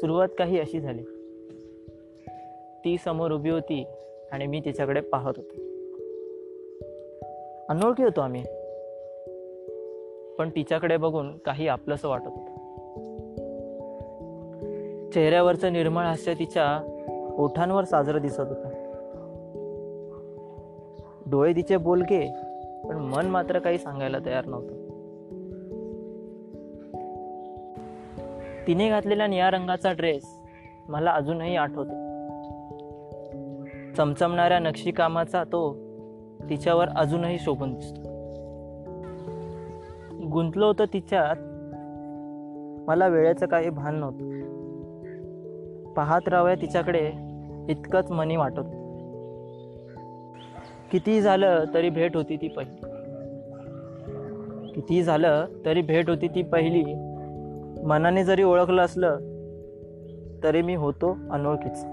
सुरुवात काही अशी झाली. ती समोर उभी होती आणि मी तिच्याकडे पाहत होतो. अनोळखी होतो आम्ही. पण तिच्याकडे बघून काही आपलंसं वाटत होतं. चेहऱ्यावरचं निर्मळ हास्य तिच्या ओठांवर साजरं दिसत होतं. डोळे तिचे बोलके पण मन मात्र काही सांगायला तयार नव्हतं. तिने घातलेला निळ्या रंगाचा ड्रेस मला अजूनही आठवतो. चमचमणाऱ्या नक्षीकामाचा तो तिच्यावर अजूनही शोभून दिसतो. गुंतलो होतं तिच्यात. मला वेळेचं काही भान नव्हतं. पाहत राहूया तिच्याकडे इतकंच मनी वाटत किती झालं तरी भेट होती ती पहिली. किती झालं तरी भेट होती ती पहिली. मनाने जरी ओळखलं असलं तरी मी होतो अनोळखीच.